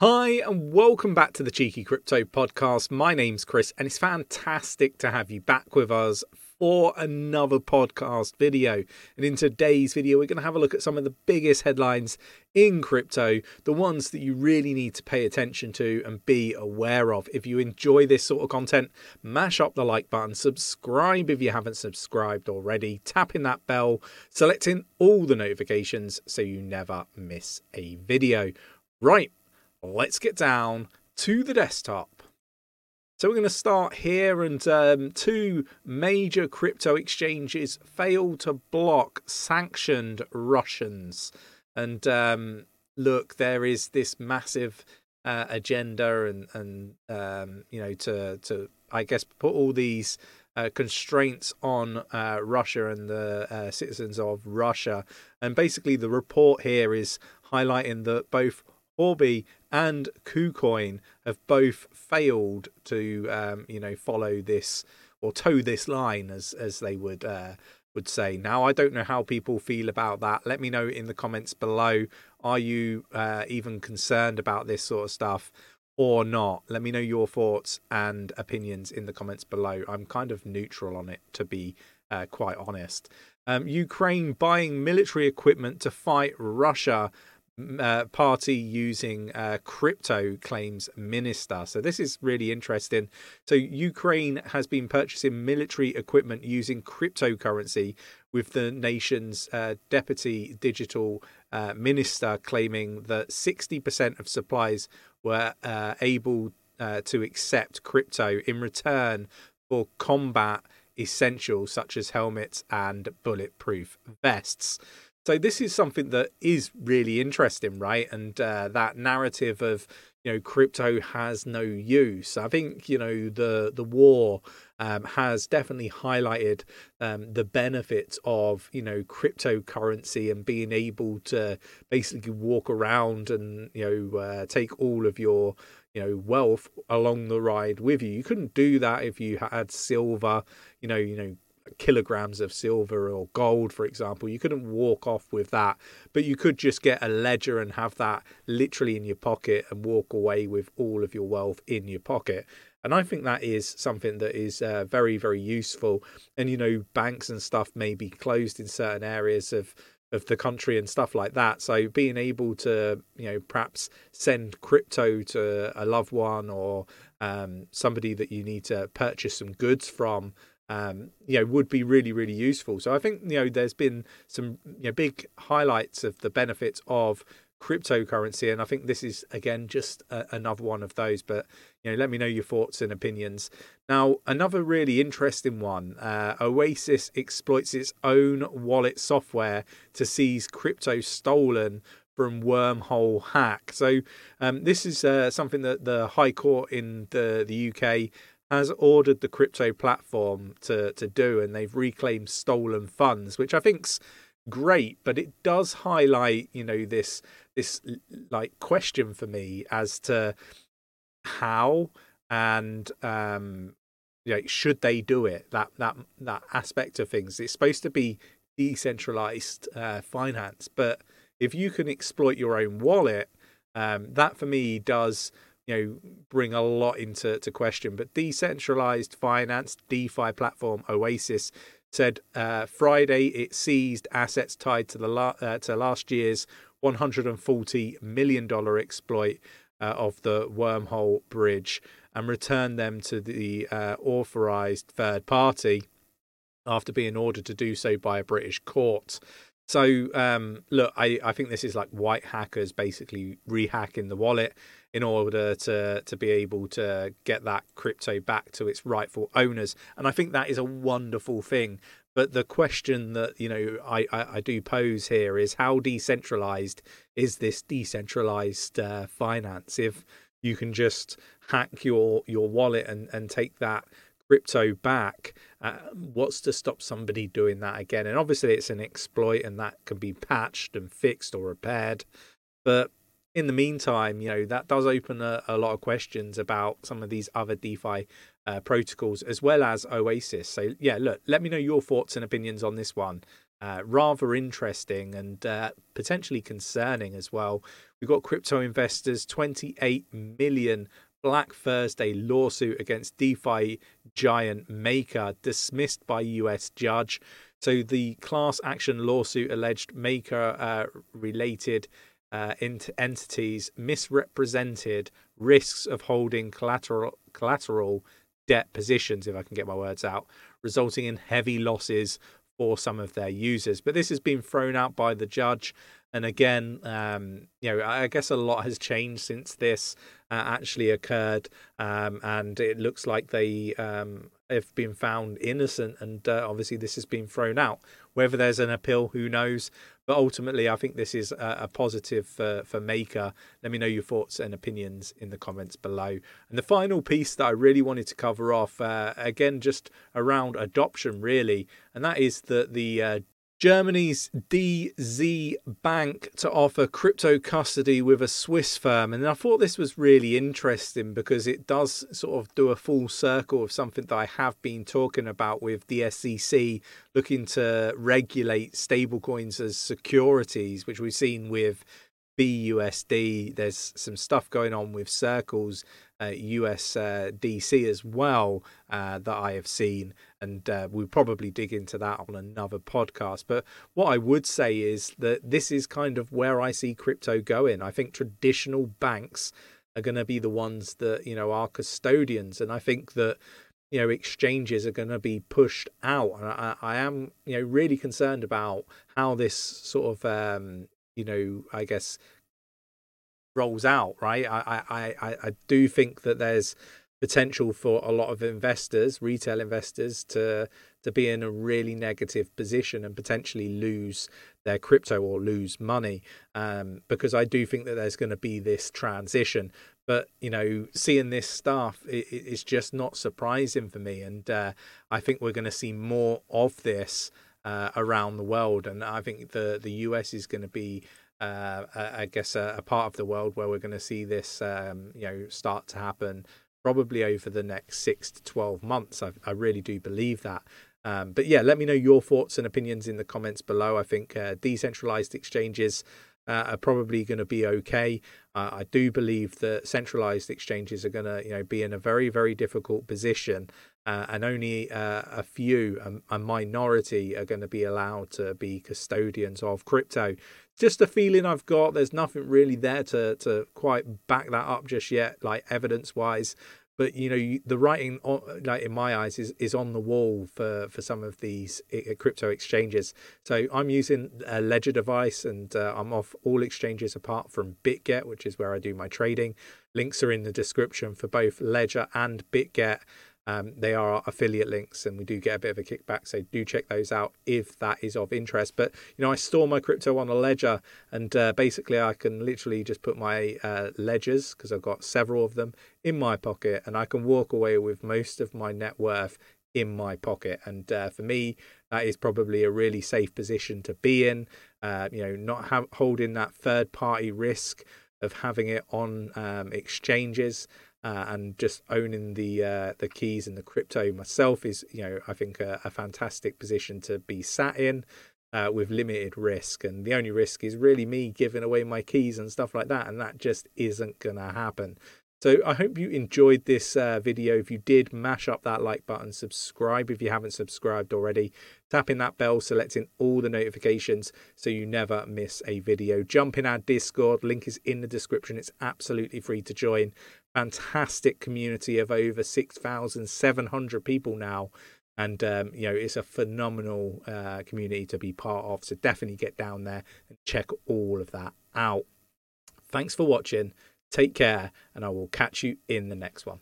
Hi, and welcome back to the Cheeky Crypto Podcast. My name's Chris, and it's fantastic to have you back with us for another podcast video. And in today's video, we're going to have a look at some of the biggest headlines in crypto, the ones that you really need to pay attention to and be aware of. If you enjoy this sort of content, mash up the like button, subscribe if you haven't subscribed already, tapping that bell, selecting all the notifications so you never miss a video. Right, let's get down to the desktop. So we're going to start here, and um, two major crypto exchanges failed to block sanctioned Russians. And um, look, there is this massive uh, agenda, and and um, you know to to I guess put all these uh, constraints on uh, Russia and the uh, citizens of Russia. And basically, the report here is highlighting that both Huobi and KuCoin have both failed to, um, you know, follow this or toe this line, as as they would uh, would say. Now, I don't know how people feel about that. Let me know in the comments below. Are you uh, even concerned about this sort of stuff? Or not. Let me know your thoughts and opinions in the comments below. I'm kind of neutral on it, to be uh, quite honest. Um, Ukraine buying military equipment to fight Russia uh, party using uh, crypto claims minister. So this is really interesting. So Ukraine has been purchasing military equipment using cryptocurrency, with the nation's uh, deputy digital uh, minister claiming that 60% of supplies were uh, able to accept crypto in return for combat essentials such as helmets and bulletproof vests. So this is something that is really interesting, right? And uh, that narrative of you know crypto has no use. I think you know the the war um, has definitely highlighted um, the benefits of you know cryptocurrency and being able to basically walk around and you know uh, take all of your you know wealth along the ride with you. You couldn't do that if you had silver, you know, you know kilograms of silver or gold, for example. You couldn't walk off with that, but you could just get a ledger and have that literally in your pocket and walk away with all of your wealth in your pocket. And I think that is something that is uh, very, very useful. And, you know, banks and stuff may be closed in certain areas of of the country and stuff like that. So being able to, you know, perhaps send crypto to a loved one or um, somebody that you need to purchase some goods from um, you know, would be really, really useful. So I think you know there's been some you know, big highlights of the benefits of cryptocurrency, and I think this is again just a, another one of those. But you know, let me know your thoughts and opinions. Now, another really interesting one: uh, Oasis exploits its own wallet software to seize crypto stolen from wormhole hack. So um, this is uh, something that the High Court in the the UK has ordered the crypto platform to to do, and they've reclaimed stolen funds, which I think's great. But it does highlight, you know, this this like question for me as to how and um you know, should they do it that that that aspect of things it's supposed to be decentralized uh, finance but if you can exploit your own wallet um, that for me does you know bring a lot into to question. But decentralized finance DeFi platform Oasis said uh, Friday it seized assets tied to the la- uh, to last year's 140 million dollar exploit uh, of the wormhole bridge and returned them to the uh, authorized third party after being ordered to do so by a British court. So um, look, I, I think this is like white hackers basically rehacking the wallet in order to to be able to get that crypto back to its rightful owners. And I think that is a wonderful thing. But the question that you know I, I, I do pose here is how decentralized is this decentralized uh, finance? If you can just hack your your wallet and and take that crypto back, uh, what's to stop somebody doing that again? And obviously, it's an exploit and that can be patched and fixed or repaired. But in the meantime, you know, that does open a, a lot of questions about some of these other DeFi uh, protocols as well as Oasis. So, yeah, look, let me know your thoughts and opinions on this one. uh, rather interesting and uh, potentially concerning as well. We've got crypto investors 28 million Black Thursday lawsuit against DeFi giant Maker dismissed by US judge. So the class action lawsuit alleged Maker uh, related uh, entities misrepresented risks of holding collateral collateral debt positions, if I can get my words out, resulting in heavy losses for some of their users. But this has been thrown out by the judge. And again, um, you know, I guess a lot has changed since this uh, actually occurred, um, and it looks like they um, have been found innocent. And uh, obviously, this has been thrown out. Whether there's an appeal, who knows? But ultimately, I think this is a, a positive for, for Maker. Let me know your thoughts and opinions in the comments below. And the final piece that I really wanted to cover off, uh, again, just around adoption, really, and that is that the uh, Germany's DZ Bank to offer crypto custody with a Swiss firm. And I thought this was really interesting because it does sort of do a full circle of something that I have been talking about with the SEC looking to regulate stablecoins as securities, which we've seen with BUSD. There's some stuff going on with Circles USDC uh, as well uh, that I have seen, and uh, we'll probably dig into that on another podcast. But what I would say is that this is kind of where I see crypto going. I think traditional banks are going to be the ones that you know are custodians, and I think that you know exchanges are going to be pushed out and I, I, am you know really concerned about how this sort of um, you know, I guess rolls out, right? I, I, I, I do think that there's potential for a lot of investors, retail investors, to to be in a really negative position and potentially lose their crypto or lose money. Um, because I do think that there's going to be this transition. But you know, seeing this stuff it, just not surprising for me, and uh, I think we're going to see more of this uh, around the world. And I think the the US is going to be, uh, I guess, a, a, part of the world where we're going to see this, um, you know, start to happen. Probably over the next six to twelve months. I, I really do believe that. Um, but yeah, let me know your thoughts and opinions in the comments below. I think uh, decentralized exchanges uh, are probably going to be okay. Uh, I do believe that centralized exchanges are going to, you know, be in a very, very difficult position, uh, and only uh, a few, a, a minority, are going to be allowed to be custodians of crypto. Just a feeling I've got. There's nothing really there to to quite back that up just yet, like evidence wise but you know the writing like in my eyes is, is on the wall for for some of these crypto exchanges. So i'm using a ledger device and uh, i'm off all exchanges apart from bitget which is where i do my trading. Links are in the description for both ledger and bitget um, they are affiliate links and we do get a bit of a kickback. So do check those out if that is of interest. But, you know, I store my crypto on a ledger and uh, basically I can literally just put my uh, ledgers, because I've got several of them, in my pocket and I can walk away with most of my net worth in my pocket. And uh, for me, that is probably a really safe position to be in. Uh, you know, not holding that third party risk of having it on um, exchanges uh, and just owning the uh, the keys and the crypto myself is you know I think a, a fantastic position to be sat in uh, with limited risk and the only risk is really me giving away my keys and stuff like that and that just isn't gonna happen so I hope you enjoyed this uh, video. If you did, mash up that like button, subscribe if you haven't subscribed already, tapping that bell, selecting all the notifications so you never miss a video. Jump in our Discord, link is in the description. It's absolutely free to join. Fantastic community of over 6,700 people now. And, um, you know, it's a phenomenal uh, community to be part of. So definitely get down there and check all of that out. Thanks for watching. Take care, and I will catch you in the next one.